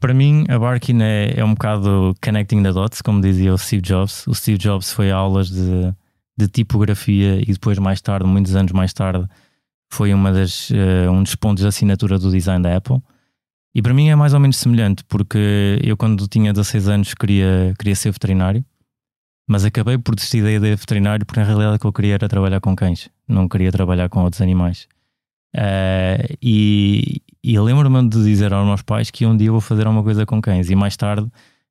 Para mim, a Barkin é, é um bocado connecting the dots, como dizia o Steve Jobs. O Steve Jobs foi a aulas de, de tipografia e depois, mais tarde, muitos anos mais tarde, foi uma das, uh, um dos pontos de assinatura do design da Apple. E para mim é mais ou menos semelhante, porque eu, quando tinha 16 anos, queria, queria ser veterinário, mas acabei por desistir da ideia de veterinário porque, na realidade, o que eu queria era trabalhar com cães, não queria trabalhar com outros animais. Uh, e, e lembro-me de dizer aos meus pais que um dia vou fazer alguma coisa com cães, e mais tarde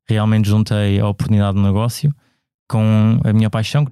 realmente juntei a oportunidade de negócio com a minha paixão.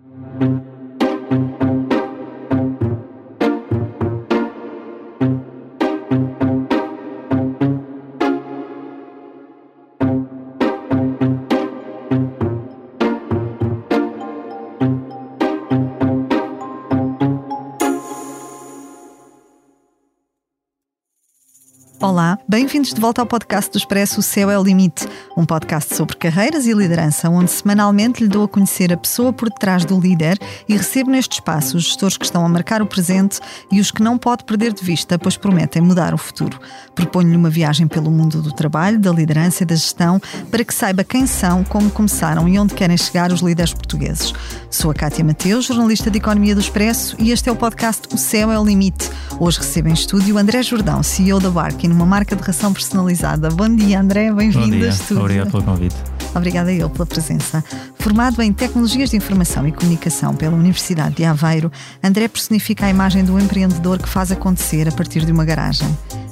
Olá, bem-vindos de volta ao podcast do Expresso O Céu é o Limite, um podcast sobre carreiras e liderança, onde semanalmente lhe dou a conhecer a pessoa por detrás do líder e recebo neste espaço os gestores que estão a marcar o presente e os que não pode perder de vista, pois prometem mudar o futuro. Proponho-lhe uma viagem pelo mundo do trabalho, da liderança e da gestão, para que saiba quem são, como começaram e onde querem chegar os líderes portugueses. Sou a Cátia Mateus, jornalista de Economia do Expresso, e este é o podcast O Céu é o Limite. Hoje recebo em estúdio André Jordão, CEO da Barkin, uma marca de ração personalizada. Bom dia, André, bem-vindo a estúdio. Obrigado pelo convite. Obrigada a ele pela presença. Formado em Tecnologias de Informação e Comunicação pela Universidade de Aveiro, André personifica a imagem do empreendedor que faz acontecer a partir de uma garagem.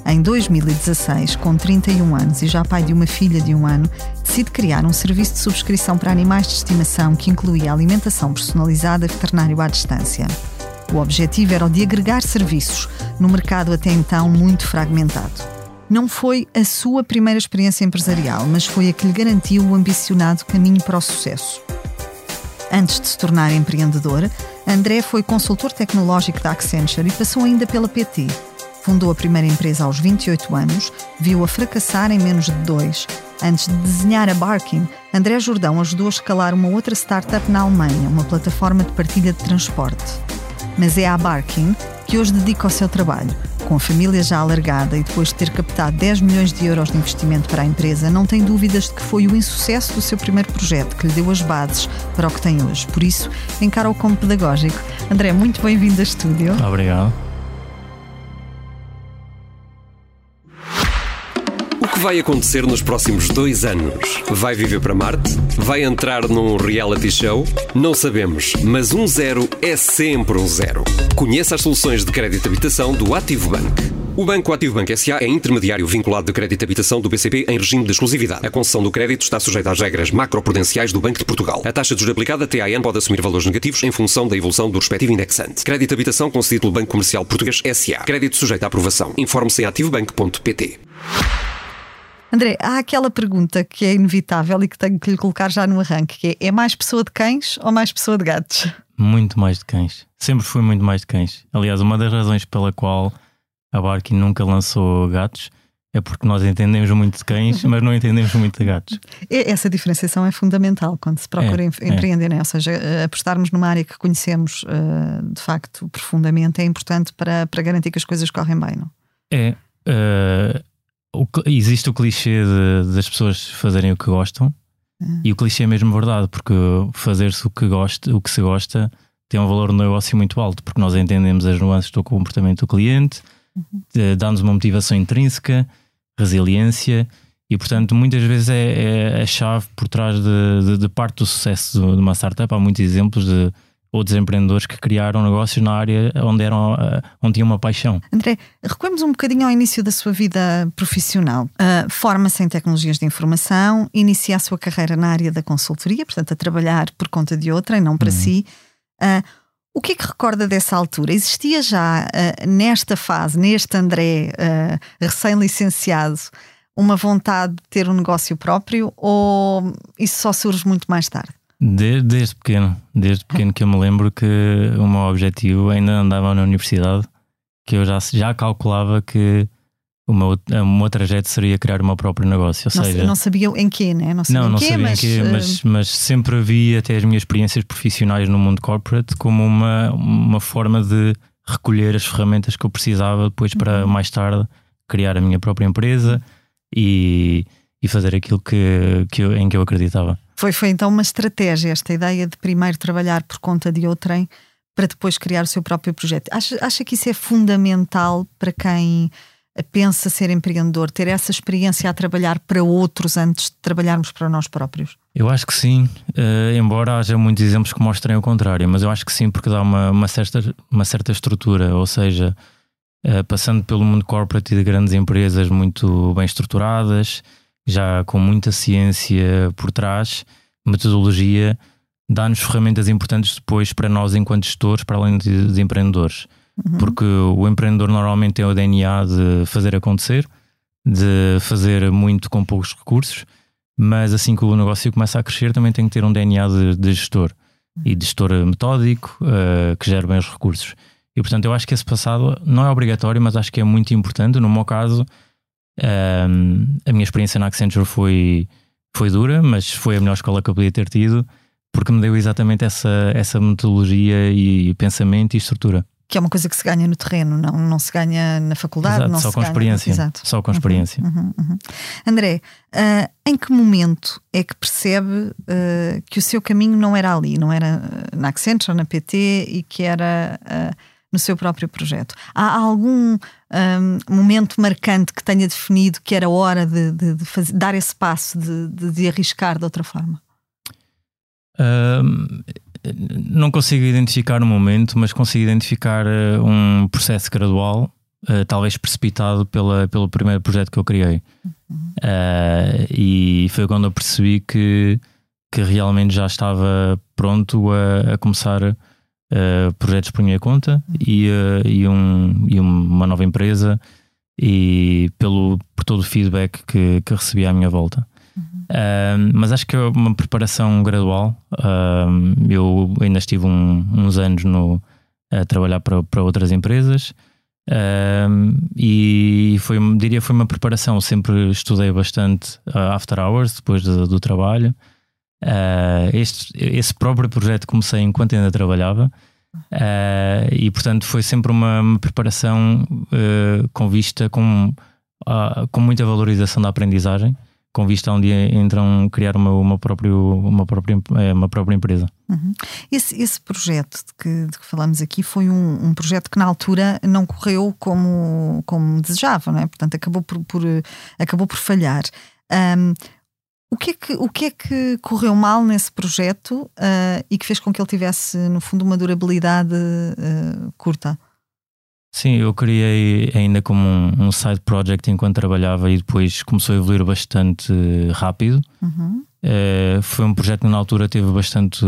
Em 2016, com 31 anos e já pai de uma filha de um ano, decide criar um serviço de subscrição para animais de estimação que incluía alimentação personalizada veterinário à distância. O objetivo era o de agregar serviços no mercado até então muito fragmentado. Não foi a sua primeira experiência empresarial, mas foi a que lhe garantiu o ambicionado caminho para o sucesso. Antes de se tornar empreendedor, André foi consultor tecnológico da Accenture e passou ainda pela PT. Fundou a primeira empresa aos 28 anos, viu-a fracassar em menos de dois. Antes de desenhar a Barking, André Jordão ajudou a escalar uma outra startup na Alemanha, uma plataforma de partilha de transporte. Mas é à Barking que hoje dedica o seu trabalho com a família já alargada e depois de ter captado 10 milhões de euros de investimento para a empresa, não tem dúvidas de que foi o insucesso do seu primeiro projeto que lhe deu as bases para o que tem hoje. Por isso, encara-o como pedagógico. André, muito bem-vindo ao estúdio. Obrigado. Vai acontecer nos próximos dois anos? Vai viver para Marte? Vai entrar num reality show? Não sabemos, mas um zero é sempre um zero. Conheça as soluções de crédito habitação do Ativo Bank. O Banco Ativo Bank SA é intermediário vinculado de crédito habitação do BCP em regime de exclusividade. A concessão do crédito está sujeita às regras macroprudenciais do Banco de Portugal. A taxa de juros aplicada TAN pode assumir valores negativos em função da evolução do respectivo indexante. Crédito habitação concedido pelo Banco Comercial Português SA. Crédito sujeito à aprovação. Informe-se em ativobank.pt. André, há aquela pergunta que é inevitável e que tenho que lhe colocar já no arranque, que é, é mais pessoa de cães ou mais pessoa de gatos? Muito mais de cães. Sempre fui muito mais de cães. Aliás, uma das razões pela qual a Barkin nunca lançou gatos é porque nós entendemos muito de cães, mas não entendemos muito de gatos. Essa diferenciação é fundamental quando se procura é, empreender, é. Né? ou seja, eh, apostarmos numa área que conhecemos uh, de facto profundamente é importante para, para garantir que as coisas correm bem, não? É. Uh, o, existe o clichê de, das pessoas fazerem o que gostam uhum. e o clichê é mesmo verdade, porque fazer-se o que gosta, o que se gosta tem um valor no negócio muito alto, porque nós entendemos as nuances do comportamento do cliente, uhum. dá-nos uma motivação intrínseca, resiliência e, portanto, muitas vezes é, é a chave por trás de, de, de parte do sucesso de uma startup. Há muitos exemplos de outros empreendedores que criaram negócios na área onde, eram, eh, onde tinham uma paixão. André, recuemos um bocadinho ao início da sua vida profissional. Uh, Forma-se em tecnologias de informação, inicia a sua carreira na área da consultoria, portanto, a trabalhar por conta de outra e não para uhum. si. Uh, o que é que recorda dessa altura? Existia já uh, nesta fase, neste André recém-licenciado, uma vontade de ter um negócio próprio ou isso só surge muito mais tarde? Desde, desde pequeno, desde pequeno que eu me lembro que o meu objetivo ainda andava na universidade, que eu já, já calculava que o meu, o meu trajeto seria criar o meu próprio negócio. Ou não, seja, não sabia em quê, né? Não sabia, não, não quê, sabia mas, em quê, mas, uh... mas, sempre vi até as minhas experiências profissionais no mundo corporate como uma, uma forma de recolher as ferramentas que eu precisava depois para uhum. mais tarde criar a minha própria empresa e e fazer aquilo que, que eu, em que eu acreditava. Foi, foi então uma estratégia, esta ideia de primeiro trabalhar por conta de outrem para depois criar o seu próprio projeto. Acha, acha que isso é fundamental para quem pensa ser empreendedor, ter essa experiência a trabalhar para outros antes de trabalharmos para nós próprios? Eu acho que sim, uh, embora haja muitos exemplos que mostrem o contrário, mas eu acho que sim, porque dá uma, uma, certa, uma certa estrutura, ou seja, uh, passando pelo mundo corporate e de grandes empresas muito bem estruturadas, já com muita ciência por trás, metodologia, dá-nos ferramentas importantes depois para nós, enquanto gestores, para além de, de empreendedores. Uhum. Porque o empreendedor normalmente tem o DNA de fazer acontecer, de fazer muito com poucos recursos, mas assim que o negócio começa a crescer, também tem que ter um DNA de, de gestor e de gestor metódico uh, que gere bem os recursos. E portanto, eu acho que esse passado não é obrigatório, mas acho que é muito importante. No meu caso, uh, a minha experiência na Accenture foi, foi dura, mas foi a melhor escola que eu podia ter tido, porque me deu exatamente essa, essa metodologia e pensamento e estrutura que é uma coisa que se ganha no terreno, não, não se ganha na faculdade. Exato, não só se com ganha... experiência. Exato. Só com experiência. Uhum, uhum, uhum. André, uh, em que momento é que percebe uh, que o seu caminho não era ali, não era na Accenture, na PT e que era uh, no seu próprio projeto? Há algum um, momento marcante que tenha definido que era hora de, de, de fazer, dar esse passo, de, de, arriscar de outra forma? não consigo identificar um momento, mas consigo identificar uh, um processo gradual, uh, talvez precipitado pela, pelo primeiro projeto que eu criei. Uhum. Uh, e foi quando eu percebi que, que realmente já estava pronto a, a começar projetos por minha conta uhum. e, e, um, e uma nova empresa e pelo, por todo o feedback que, que recebi à minha volta. Uh, mas acho que é uma preparação gradual. Uh, eu ainda estive um, uns anos no, a trabalhar para, para outras empresas uh, e foi, diria, foi uma preparação. Sempre estudei bastante after hours, depois do, do trabalho. Este, esse próprio projeto comecei enquanto ainda trabalhava. e portanto foi sempre uma, uma preparação com vista com, com muita valorização da aprendizagem com vista a um dia entram criar uma, uma, próprio, uma, própria, é, uma própria empresa. Uhum. Esse, esse projeto de que, de que falamos aqui foi um, um, projeto que na altura não correu como, como desejava, não é? portanto acabou por, por, acabou por falhar. Um, o que, é que, o que é que correu mal nesse projeto uh, e que fez com que ele tivesse, no fundo, uma durabilidade uh, curta? Sim, eu criei ainda como um, um, side project enquanto trabalhava e depois começou a evoluir bastante rápido. Uhum. Uh, foi um projeto que na altura teve bastante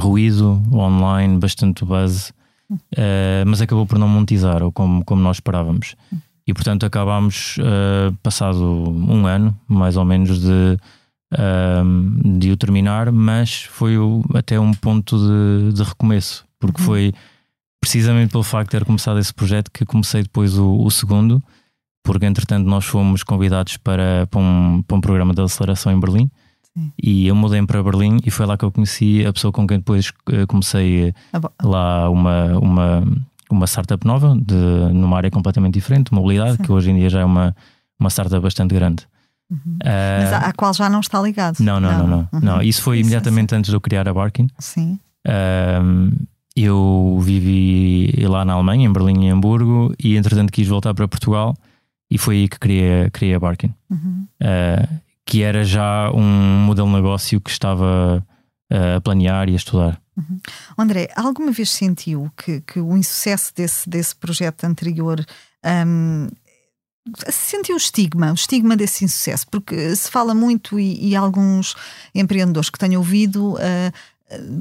ruído online, bastante base, uh, mas acabou por não monetizar, ou como, como nós esperávamos. Uhum. E portanto acabámos, passado um ano, mais ou menos, de, de o terminar, mas foi o, até um ponto de, de recomeço, porque uhum. foi precisamente pelo facto de ter começado esse projeto que comecei depois o, o segundo, porque entretanto nós fomos convidados para, para, um, para um programa de aceleração em Berlim. Sim. E eu mudei para Berlim e foi lá que eu conheci a pessoa com quem depois eh, comecei ah, lá uma, uma, uma startup nova, de, numa área completamente diferente, mobilidade, Sim. que hoje em dia já é uma, uma startup bastante grande. Uhum. Uh, Mas à, qual já não está ligado. Não, não, não. não, não. Uhum. não. Isso foi Isso, imediatamente antes de eu criar a Barkin. Sim. Uh, eu vivi lá na Alemanha, em Berlim e Hamburgo, e entretanto quis voltar para Portugal e foi aí que criei, criei a Barkin, uhum. uh, que era já um modelo de negócio que estava uh, a planear e a estudar. Uhum. André, alguma vez sentiu que, que o insucesso desse, desse projeto anterior um, sentiu o estigma, o estigma desse insucesso, porque se fala muito e, e alguns empreendedores que tenho ouvido uh,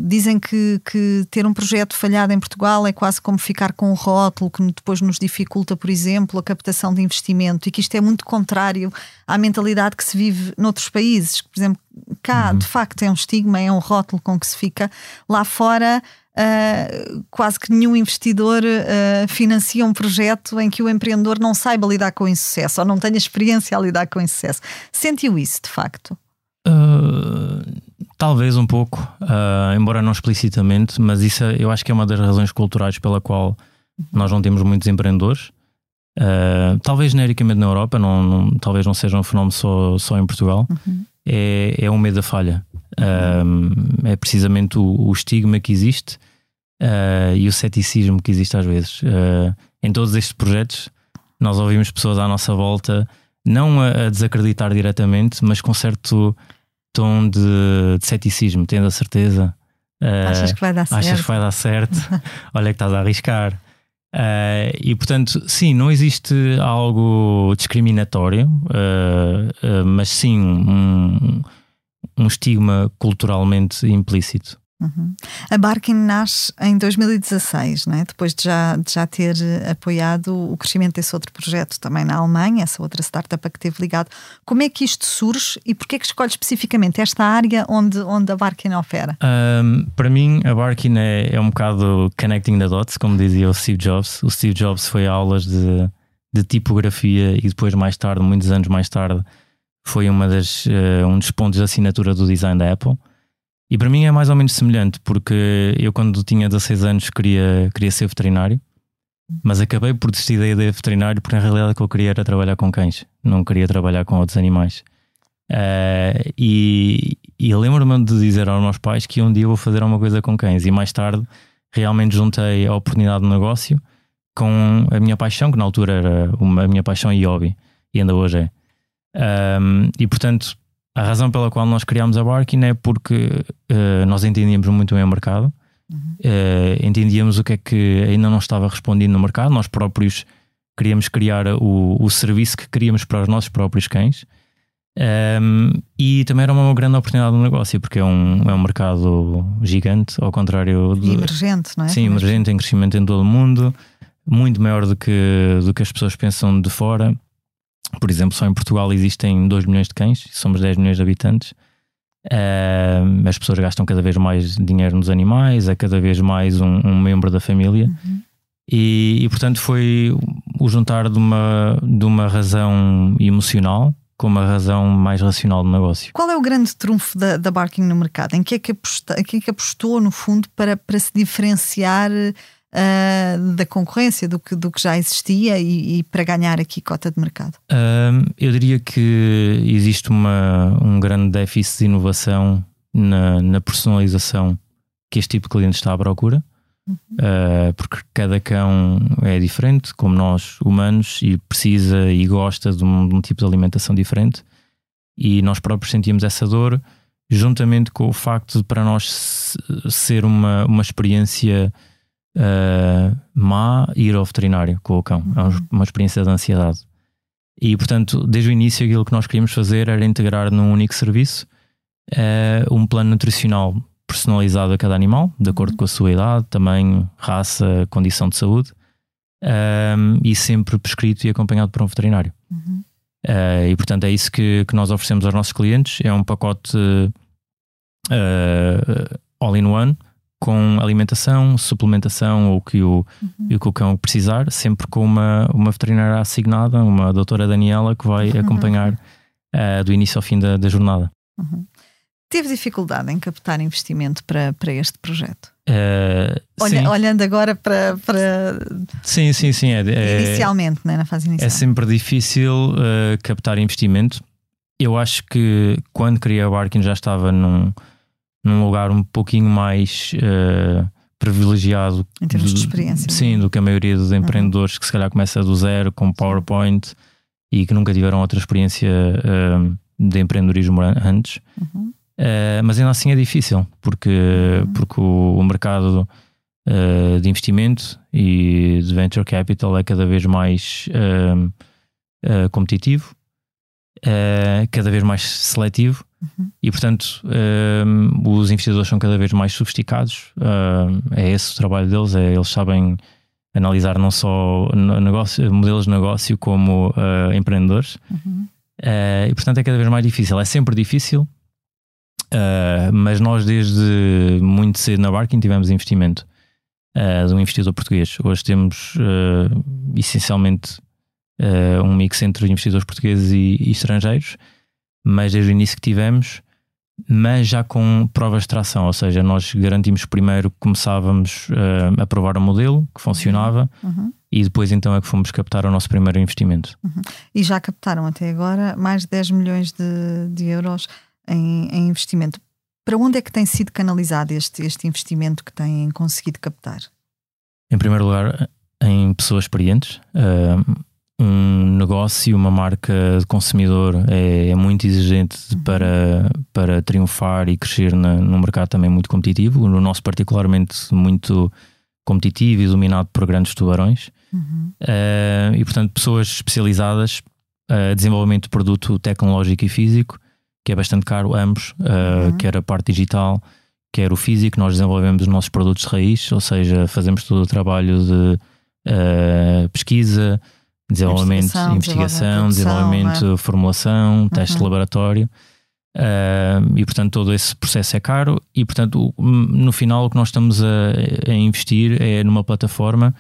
dizem que, que, ter um projeto falhado em Portugal é quase como ficar com um rótulo que depois nos dificulta, por exemplo, a captação de investimento e que isto é muito contrário à mentalidade que se vive noutros países. Por exemplo, cá uhum. de facto é um estigma, é um rótulo com que se fica. Lá fora. Uh, quase que nenhum investidor uh, financia um projeto em que o empreendedor não saiba lidar com o insucesso ou não tenha experiência a lidar com o insucesso. Sentiu isso, de facto? Uh, talvez um pouco, uh, embora não explicitamente, mas isso é, eu acho que é uma das razões culturais pela qual nós não temos muitos empreendedores. uh, talvez genericamente na Europa, não, não, talvez não seja um fenómeno só, só em Portugal, uhum. é, é o medo da falha. é precisamente o, o, estigma que existe uh, e o ceticismo que existe às vezes. Uh, em todos estes projetos, nós ouvimos pessoas à nossa volta, não a, a desacreditar diretamente, mas com certo tom de, de ceticismo, tendo a certeza. Uh, achas que vai dar certo? Achas que vai dar certo? Olha que estás a arriscar. Uh, e portanto, sim, não existe algo discriminatório, uh, mas sim um, um estigma culturalmente implícito. Uhum. A Barkin nasce em 2016, né? depois de já, de já ter apoiado o crescimento desse outro projeto também na Alemanha, essa outra startup a que teve ligado. Como é que isto surge e porquê é que escolhe especificamente esta área onde, onde a Barkin opera? Um, para mim, a Barkin é, é um bocado connecting the dots, como dizia o Steve Jobs. O Steve Jobs foi a aulas de, de tipografia e depois, mais tarde, muitos anos mais tarde, foi uma das, uh, um dos pontos de assinatura do design da Apple. E para mim é mais ou menos semelhante, porque eu, quando tinha 16 anos, queria, queria ser veterinário, mas acabei por desistir da ideia de veterinário, porque na realidade o que eu queria era trabalhar com cães, não queria trabalhar com outros animais. Uh, e, e lembro-me de dizer aos meus pais que um dia vou fazer alguma coisa com cães, e mais tarde realmente juntei a oportunidade de negócio com a minha paixão, que na altura era uma, a minha paixão e hobby, e ainda hoje é. Um, e portanto, a razão pela qual nós criámos a Barkin é porque uh, nós entendíamos muito bem o mercado, uhum. uh, entendíamos o que é que ainda não estava respondido no mercado, nós próprios queríamos criar o, o serviço que queríamos para os nossos próprios cães. Um, ehm, e também era uma grande oportunidade de negócio, porque é um, é um mercado gigante, ao contrário de. emergente, não é? Sim, emergente, em crescimento em todo o mundo, muito maior do que, do que as pessoas pensam de fora. Por exemplo, só em Portugal existem 2 milhões de cães, somos 10 milhões de habitantes. Uh, as pessoas gastam cada vez mais dinheiro nos animais, é cada vez mais um, um membro da família. Uhum. E, e, portanto, foi o juntar de uma, de uma razão emocional com uma razão mais racional do negócio. Qual é o grande trunfo da, da Barking no mercado? Em que é que, aposta, em que, é que apostou, no fundo, para, para se diferenciar? Uh, da concorrência, do que, do que já existia e, e para ganhar aqui cota de mercado? Uh, eu diria que existe uma, um grande déficit de inovação na, na personalização que este tipo de cliente está à procura. Uh, porque cada cão é diferente, como nós humanos, e precisa e gosta de um, de um, tipo de alimentação diferente, e nós próprios sentimos essa dor, juntamente com o facto de para nós ser uma, uma experiência uh, má ir ao veterinário com o cão. É uhum. uma experiência de ansiedade. E, portanto, desde o início, aquilo que nós queríamos fazer era integrar num único serviço uh, um plano nutricional personalizado a cada animal, de acordo uhum. com a sua idade, tamanho, raça, condição de saúde, um, ehm, e sempre prescrito e acompanhado por um veterinário. Uhum. Uh, e, portanto, é isso que, que nós oferecemos aos nossos clientes: é um pacote uh, all-in-one com alimentação, suplementação ou que o, uhum. o que o cão precisar, sempre com uma, uma veterinária assignada, uma doutora Daniela, que vai uhum. acompanhar uh, do início ao fim da, da jornada. Uhum. Teve dificuldade em captar investimento para, para este projeto? Uh, Olha, olhando agora para, para. Sim, sim, sim. É, é, inicialmente, né, na fase inicial. É sempre difícil uh, captar investimento. Eu acho que quando criei a Barkin já estava num num lugar um pouquinho mais uh, privilegiado. Em termos do, de experiência. Sim, do que a maioria dos uhum. empreendedores uhum. que se calhar começa do zero com PowerPoint e que nunca tiveram outra experiência uh, de empreendedorismo antes. Uhum. Uh, mas ainda assim é difícil, porque, uhum. porque o, o mercado uh, de investimento e de venture capital é cada vez mais competitivo, cada vez mais seletivo Uhum. E portanto, um, os investidores são cada vez mais sofisticados. Um, é esse o trabalho deles, é, eles sabem analisar não só negócio, modelos de negócio como uh, empreendedores. Uhum. Uh, e portanto é cada vez mais difícil. É sempre difícil, uh, mas nós desde muito cedo na Barking tivemos investimento de um investidor português. Hoje temos essencialmente um mix entre investidores portugueses e, e estrangeiros mas desde o início que tivemos, mas já com provas de tração, ou seja, nós garantimos primeiro que começávamos uh, a provar o modelo, que funcionava, uhum. e depois então é que fomos captar o nosso primeiro investimento. Uhum. E já captaram até agora mais de 10 milhões de, de euros em, em, investimento. Para onde é que tem sido canalizado este, este investimento que têm conseguido captar? Em primeiro lugar, em pessoas experientes. Uh, um negócio, uma marca de consumidor é, é muito exigente uhum. para, para triunfar e crescer na, num mercado também muito competitivo, no nosso particularmente muito competitivo e dominado por grandes tubarões. Uhum. Uh, e portanto, pessoas especializadas a uh, desenvolvimento de produto tecnológico e físico, que é bastante caro, ambos, uh, uhum. quer a parte digital, quer o físico. Nós desenvolvemos os nossos produtos de raiz, ou seja, fazemos todo o trabalho de uh, pesquisa desenvolvimento, investigação, investigação desenvolvimento, é? formulação, uhum. teste de laboratório. Uh, e portanto todo esse processo é caro e portanto no final o que nós estamos a, a investir é numa plataforma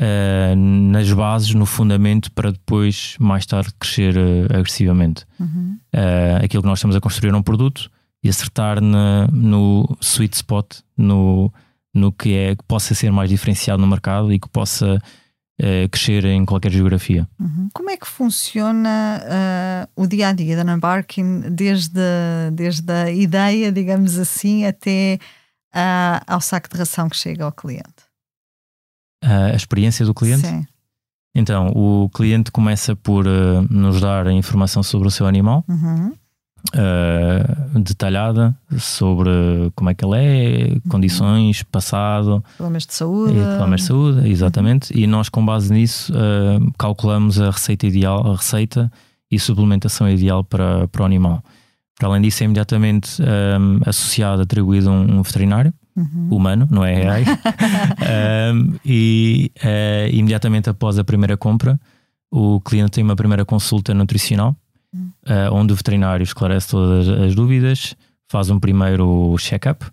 uh, nas bases, no fundamento para depois mais tarde crescer uh, agressivamente uhum. aquilo que nós estamos a construir é um produto e acertar na, no sweet spot no, no que é que possa ser mais diferenciado no mercado e que possa uh, crescer em qualquer geografia. Uhum. Como é que funciona uh, o dia a dia da Nambarkin, desde, desde a ideia, digamos assim, até uh, ao saco de ração que chega ao cliente? a experiência do cliente? Sim. Então, o cliente começa por nos dar a informação sobre o seu animal. Uhum uh, detalhada sobre como é que ele é, condições, passado, problemas de saúde. problemas de saúde, exatamente. E nós, com base nisso, uh, calculamos a receita ideal, a receita e suplementação ideal para, para o animal. Para além disso, é imediatamente um, eh, associado, atribuído a um, um veterinário. Uhum. humano, não é um, e uh, imediatamente após a primeira compra, o cliente tem uma primeira consulta nutricional uh, onde o veterinário esclarece todas as dúvidas, faz um primeiro check-up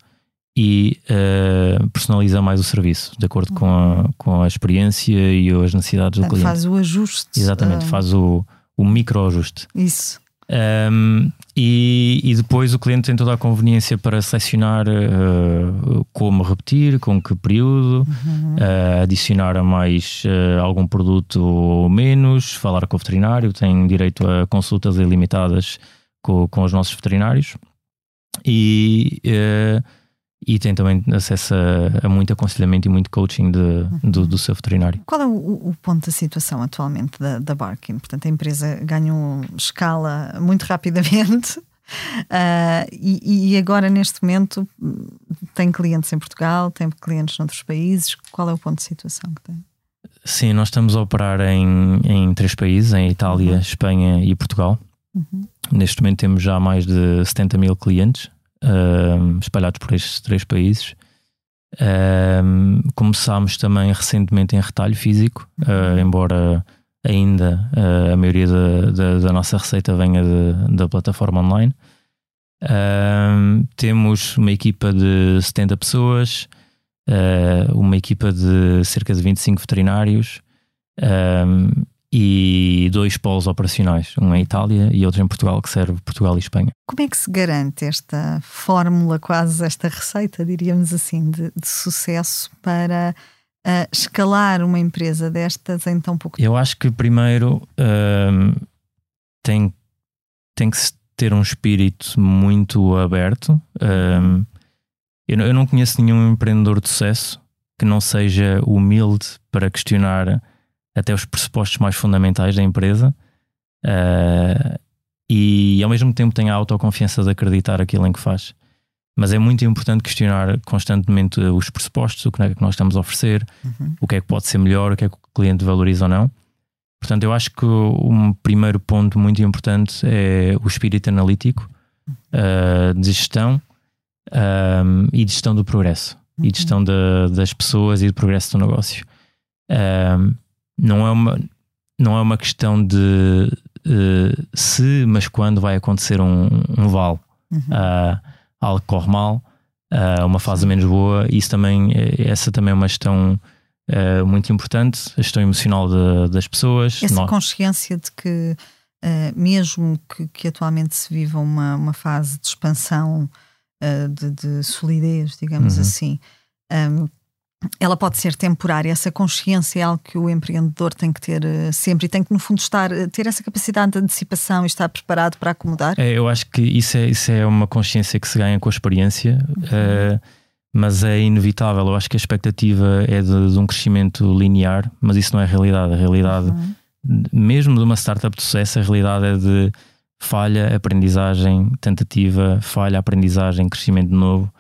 e uh, personaliza mais o serviço, de acordo com, a, com a experiência e as necessidades do cliente. Faz o ajuste. Exatamente, uh... faz o, o micro-ajuste. Isso. Um, e, e, depois o cliente tem toda a conveniência para selecionar uh, como repetir, com que período, uhum. uh, adicionar a mais uh, algum produto ou menos, falar com o veterinário, tem direito a consultas ilimitadas com, com os nossos veterinários e e tem também acesso a, a, muito aconselhamento e muito coaching de, uhum. do, do, seu veterinário. Qual é o, o, ponto da situação atualmente da, da Barkin? Portanto, a empresa ganhou escala muito rapidamente. Uh, e, e, agora, neste momento, tem clientes em Portugal, tem clientes noutros países. Qual é o ponto de situação que tem? Sim, nós estamos a operar em, em três países: em Itália, uhum. Espanha e Portugal. Uhum. Neste momento temos já mais de 70 mil clientes uh, espalhados por estes três países. Uh, começámos também recentemente em retalho físico, uh, embora ainda uh, a maioria da, da, da, nossa receita venha de, da plataforma online. temos uma equipa de 70 pessoas, uma equipa de cerca de 25 veterinários e dois polos operacionais, um em Itália e outro em Portugal, que serve Portugal e Espanha. Como é que se garante esta fórmula, quase esta receita, diríamos assim, de, de sucesso para uh, escalar uma empresa destas em tão pouco tempo? Eu acho que primeiro uh, tem, tem que ter um espírito muito aberto. Uh, eu, eu não conheço nenhum empreendedor de sucesso que não seja humilde para questionar até os pressupostos mais fundamentais da empresa uh, e ao mesmo tempo tem a autoconfiança de acreditar aquilo em que faz. Mas é muito importante questionar constantemente os pressupostos, o que é que nós estamos a oferecer, uhum. o que é que pode ser melhor, o que é que o cliente valoriza ou não. Portanto, eu acho que um primeiro ponto muito importante é o espírito analítico uh, de gestão um, e de gestão do progresso uhum. e de gestão de, das pessoas e do progresso do negócio. Um, não é uma, não é uma questão de uh, se, mas quando vai acontecer um, um vale. Uhum. Uh, algo corre mal, uh, uma fase menos boa, isso também, essa também é uma gestão uh, muito importante, a gestão emocional de, das pessoas. Essa consciência de que mesmo que, que, atualmente se viva uma, uma fase de expansão, de, de, solidez, digamos uhum. assim, um, ela pode ser temporária. Essa consciência é algo que o empreendedor tem que ter uh, sempre e tem que, no fundo, estar, ter essa capacidade de antecipação e estar preparado para acomodar. É, eu acho que isso é, isso é uma consciência que se ganha com a experiência. Uhum mas é inevitável. Eu acho que a expectativa é de, de um crescimento linear, mas isso não é a realidade. A realidade, uhum. mesmo de uma startup de sucesso, a realidade é de falha, aprendizagem, tentativa, falha, aprendizagem, crescimento de novo.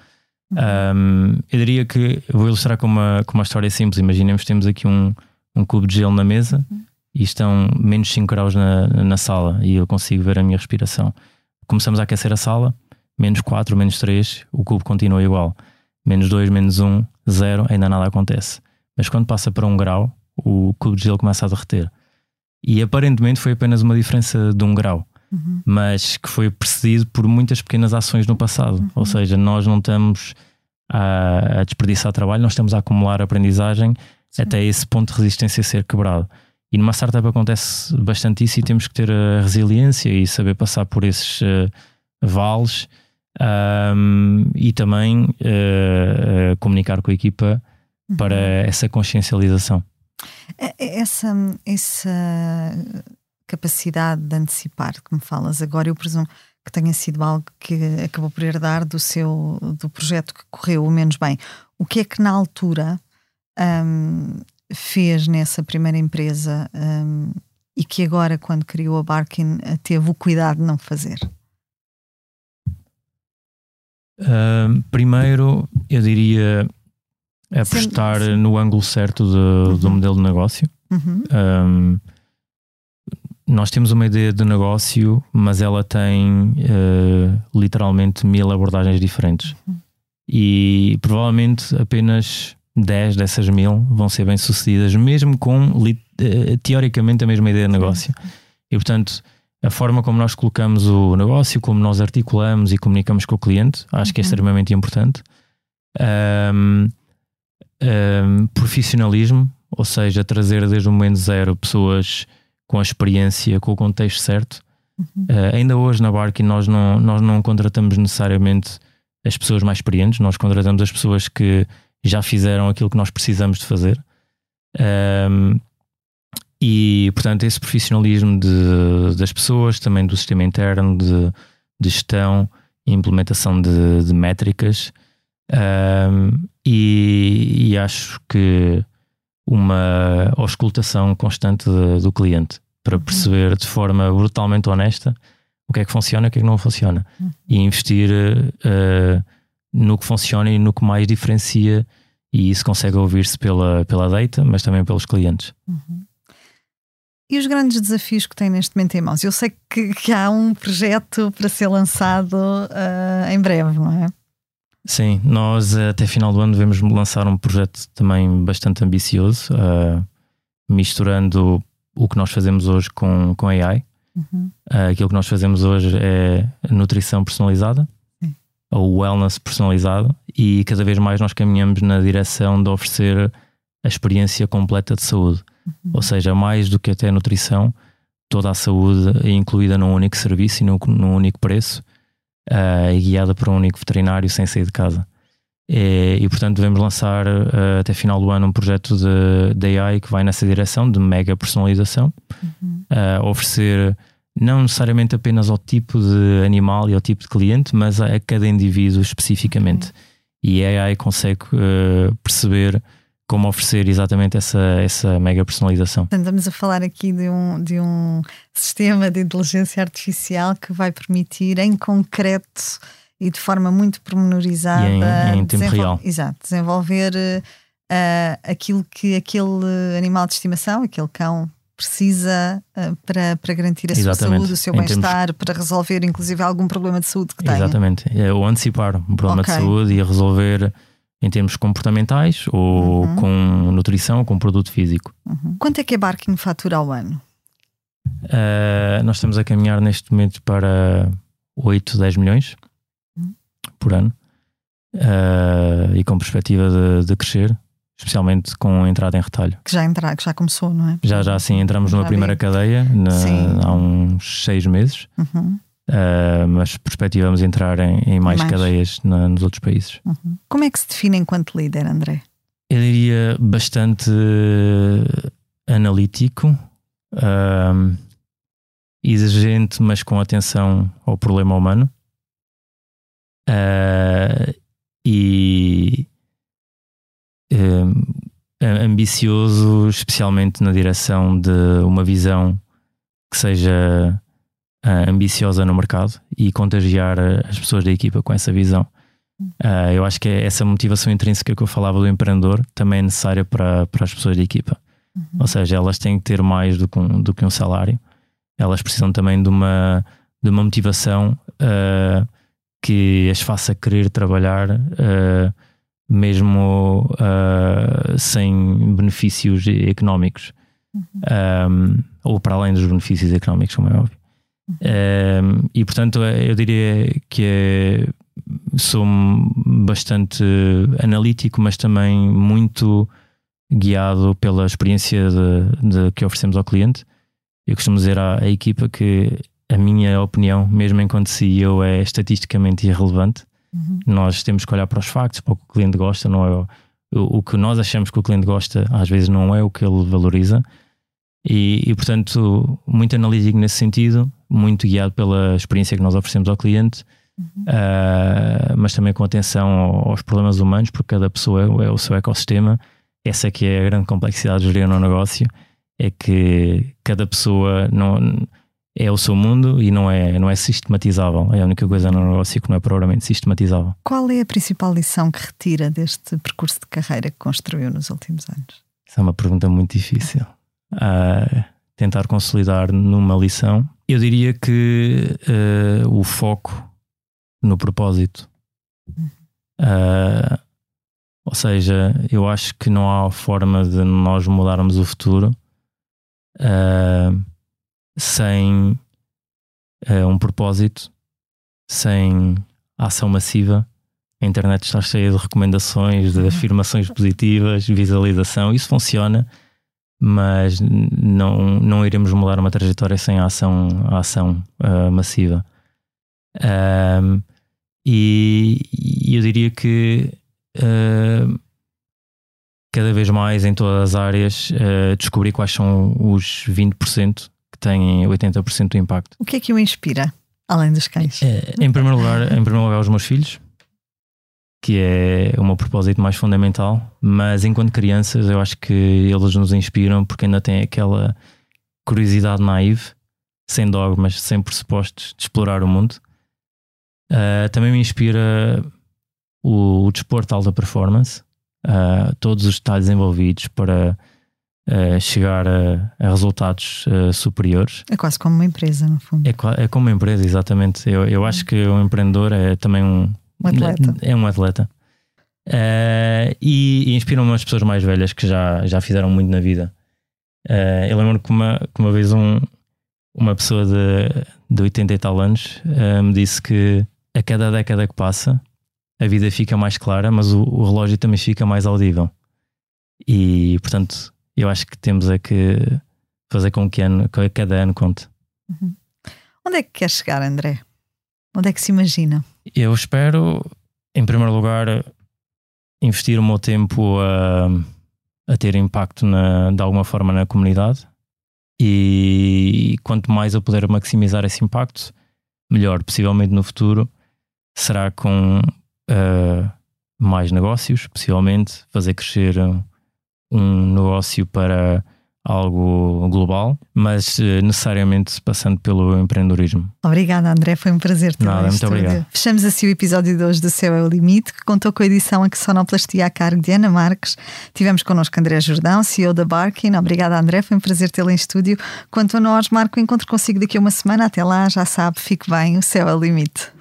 Uhum. Um, eu diria que vou ilustrar com uma, com uma história simples. Imaginemos que temos aqui um, um cubo de gelo na mesa uhum. e estão menos 5 graus na, na sala e eu consigo ver a minha respiração. Começamos a aquecer a sala, menos 4, menos 3, o cubo continua igual menos 2, menos 1, 0, ainda nada acontece. Mas quando passa para um grau, o cubo de gelo começa a derreter. E aparentemente foi apenas uma diferença de um grau, uhum. mas que foi precedido por muitas pequenas ações no passado. Uhum. Ou seja, nós não estamos a, a, desperdiçar trabalho, nós estamos a acumular aprendizagem Sim. até esse ponto de resistência ser quebrado. E numa startup acontece bastante isso e temos que ter a resiliência e saber passar por esses uh, vales um, e também uh, uh, comunicar com a equipa uhum. para essa consciencialização. É, é essa, essa capacidade de antecipar que me falas agora, eu presumo que tenha sido algo que acabou por herdar do seu do projeto que correu o menos bem. O que é que na altura um, fez nessa primeira empresa um, e que agora, quando criou a Barkin, teve o cuidado de não fazer? Uh, primeiro, eu diria apostar sim. no ângulo certo de, uhum. do modelo de negócio. Uhum. Um, nós temos uma ideia de negócio, mas ela tem uh, literalmente mil abordagens diferentes. Uhum. E provavelmente apenas 10 dessas mil vão ser bem sucedidas, mesmo com uh, teoricamente a mesma ideia de negócio. E portanto, a forma como nós colocamos o negócio, como nós articulamos e comunicamos com o cliente, acho que é uhum. extremamente importante. Um, um, profissionalismo, ou seja, trazer desde o momento zero pessoas com a experiência, com o contexto certo. Uhum. Uh, ainda hoje na Barking nós não, nós não contratamos necessariamente as pessoas mais experientes, nós contratamos as pessoas que já fizeram aquilo que nós precisamos de fazer. Um, e, portanto, esse profissionalismo de, das pessoas, também do sistema interno de, de gestão e implementação de, de métricas. Um, e, e, acho que uma auscultação constante de, do cliente para perceber de forma brutalmente honesta o que é que funciona e o que é que não funciona. Uhum. E investir uh, no que funciona e no que mais diferencia, e isso consegue ouvir-se pela, pela data, mas também pelos clientes. Uhum. E os grandes desafios que tem neste momento em mãos? Eu sei que, que há um projeto para ser lançado uh, em breve, não é? Sim, nós até final do ano devemos lançar um projeto também bastante ambicioso, uh, misturando o que nós fazemos hoje com, com AI. Uhum. Uh, aquilo que nós fazemos hoje é nutrição personalizada, Sim. ou wellness personalizado, e cada vez mais nós caminhamos na direção de oferecer a experiência completa de saúde. Uhum. Ou seja, mais do que até a nutrição, toda a saúde é incluída num único serviço e num, num único preço uh, e guiada por um único veterinário sem sair de casa. E, e portanto, devemos lançar uh, até final do ano um projeto de, de, AI que vai nessa direção de mega personalização, uhum. uh, oferecer não necessariamente apenas ao tipo de animal e ao tipo de cliente, mas a, a cada indivíduo especificamente. Uhum. E a AI consegue perceber como oferecer exatamente essa, essa mega personalização. Estamos a falar aqui de um, de um sistema de inteligência artificial que vai permitir, em concreto e de forma muito pormenorizada, em, em tempo real. Exato, desenvolver uh, aquilo que aquele animal de estimação, aquele cão, precisa uh, para, para garantir a Exatamente. sua saúde, o seu bem-estar, termos... para resolver inclusive algum problema de saúde que tenha. Exatamente, é, ou antecipar um problema okay. de saúde e resolver em termos comportamentais ou uhum. com nutrição ou com produto físico. Uhum. Quanto é que a Barking fatura ao ano? Uh, nós estamos a caminhar neste momento para 8, 10 milhões uhum. por ano uh, e com perspectiva de, de, crescer. especialmente com a entrada em retalho. Que já entra, que já começou, não é? Já, já sim, entramos numa Já primeira vi. cadeia na- há uns seis meses, Uhum, uh, mas perspectivamos entrar em, em mais, Mais. cadeias na- nos outros países. uhum. Como é que se define enquanto líder, André? Eu diria bastante eh, analítico, ahm, exigente, mas com atenção ao problema humano. E ambicioso, especialmente na direção de uma visão que seja ah, ambiciosa no mercado e contagiar ah, as pessoas da equipa com essa visão. Ah, eu acho que é essa motivação intrínseca que eu falava do empreendedor também é necessária para, para as pessoas da equipa. Ou seja, elas têm que ter mais do que um, do que um salário, elas precisam também de uma, de uma motivação ah, que as faça querer trabalhar, ah, mesmo sem benefícios económicos, Um, ou para além dos benefícios económicos, como é óbvio. Um, e portanto, eh, eu diria que é sou bastante analítico, mas também muito guiado pela experiência de, de que oferecemos ao cliente. Eu costumo dizer à, à equipa que a minha opinião, mesmo enquanto CEO, é estatisticamente irrelevante. Uhum. Nós temos que olhar para os factos, para o que o cliente gosta, não é o, o, o que nós achamos que o cliente gosta, às vezes não é o que ele valoriza. E, e, portanto, muito analítico nesse sentido, muito guiado pela experiência que nós oferecemos ao cliente Uh, mas também com atenção aos problemas humanos, porque cada pessoa é, o- é o seu ecossistema. Essa é que é a grande complexidade de gerir um negócio, é que cada pessoa não é o seu mundo e não é, não é sistematizável. É a única coisa no negócio que não é propriamente sistematizável. Qual é a principal lição que retira deste percurso de carreira que construiu nos últimos anos? Essa é uma pergunta muito difícil. Uh, tentar consolidar numa lição. Eu diria que uh, o foco no propósito. Uh, ou seja, eu acho que não há forma de nós mudarmos o futuro uh, sem um propósito, sem ação massiva. A internet está cheia de recomendações, de afirmações positivas, visualização. Isso funciona, mas não, não iremos mudar uma trajetória sem a ação, a ação uh, massiva. Um, e, e eu diria que uh, cada vez mais em todas as áreas uh, descobrir quais são os 20% que têm 80% do impacto. O que é que o inspira, além dos cães? É, em, primeiro lugar, em primeiro lugar, os meus filhos, que é o meu propósito mais fundamental, mas enquanto crianças eu acho que eles nos inspiram porque ainda têm aquela curiosidade naive, sem dogmas, sem pressupostos de explorar o mundo. Uh, também me inspira o, o desporto de alta performance, uh, todos os detalhes envolvidos para uh, chegar a, a resultados superiores. É quase como uma empresa, no fundo. É, é como uma empresa, exatamente. Eu, eu acho que um empreendedor é também um, atleta. É um atleta. e, e inspiram-me as pessoas mais velhas que já, já fizeram muito na vida. eu lembro que uma, que uma vez um, uma pessoa de, de 80 e tal anos me disse que a cada década que passa, a vida fica mais clara, mas o, o, relógio também fica mais audível. E, portanto, eu acho que temos é que fazer com que, ano, que cada ano conte. Uhum. Onde é que quer chegar, André? Onde é que se imagina? Eu espero, em primeiro lugar, investir o meu tempo a, a ter impacto na, de alguma forma na comunidade. E quanto mais eu puder maximizar esse impacto, melhor. Possivelmente no futuro será com uh, mais negócios, possivelmente fazer crescer um, negócio para algo global, mas uh, necessariamente passando pelo empreendedorismo. Obrigada, André, foi um prazer ter Nada, muito obrigado. Fechamos assim o episódio de hoje do Céu é o Limite, que contou com a edição a que sonoplastia a cargo de Ana Marques. Tivemos connosco André Jordão, CEO da Barkin. Obrigada, André, foi um prazer tê-lo em estúdio. Quanto a nós, Marco, encontro consigo daqui a uma semana. Até lá, já sabe, fique bem, o Céu é o Limite.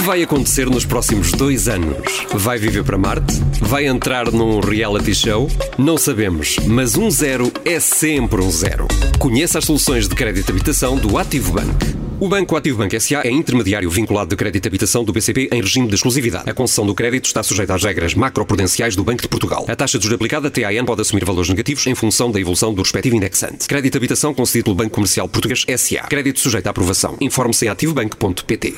Que vai acontecer nos próximos dois anos? Vai viver para Marte? Vai entrar num reality show? Não sabemos, mas um zero é sempre um zero. Conheça as soluções de crédito habitação do Ativo Bank. O Banco Ativo Banco SA é intermediário vinculado de crédito de habitação do BCP em regime de exclusividade. A concessão do crédito está sujeita às regras macroprudenciais do Banco de Portugal. A taxa de juros aplicada TAN pode assumir valores negativos em função da evolução do respectivo indexante. Crédito de habitação concedido pelo Banco Comercial Português SA. Crédito sujeito à aprovação. Informe-se em ativobanco.pt.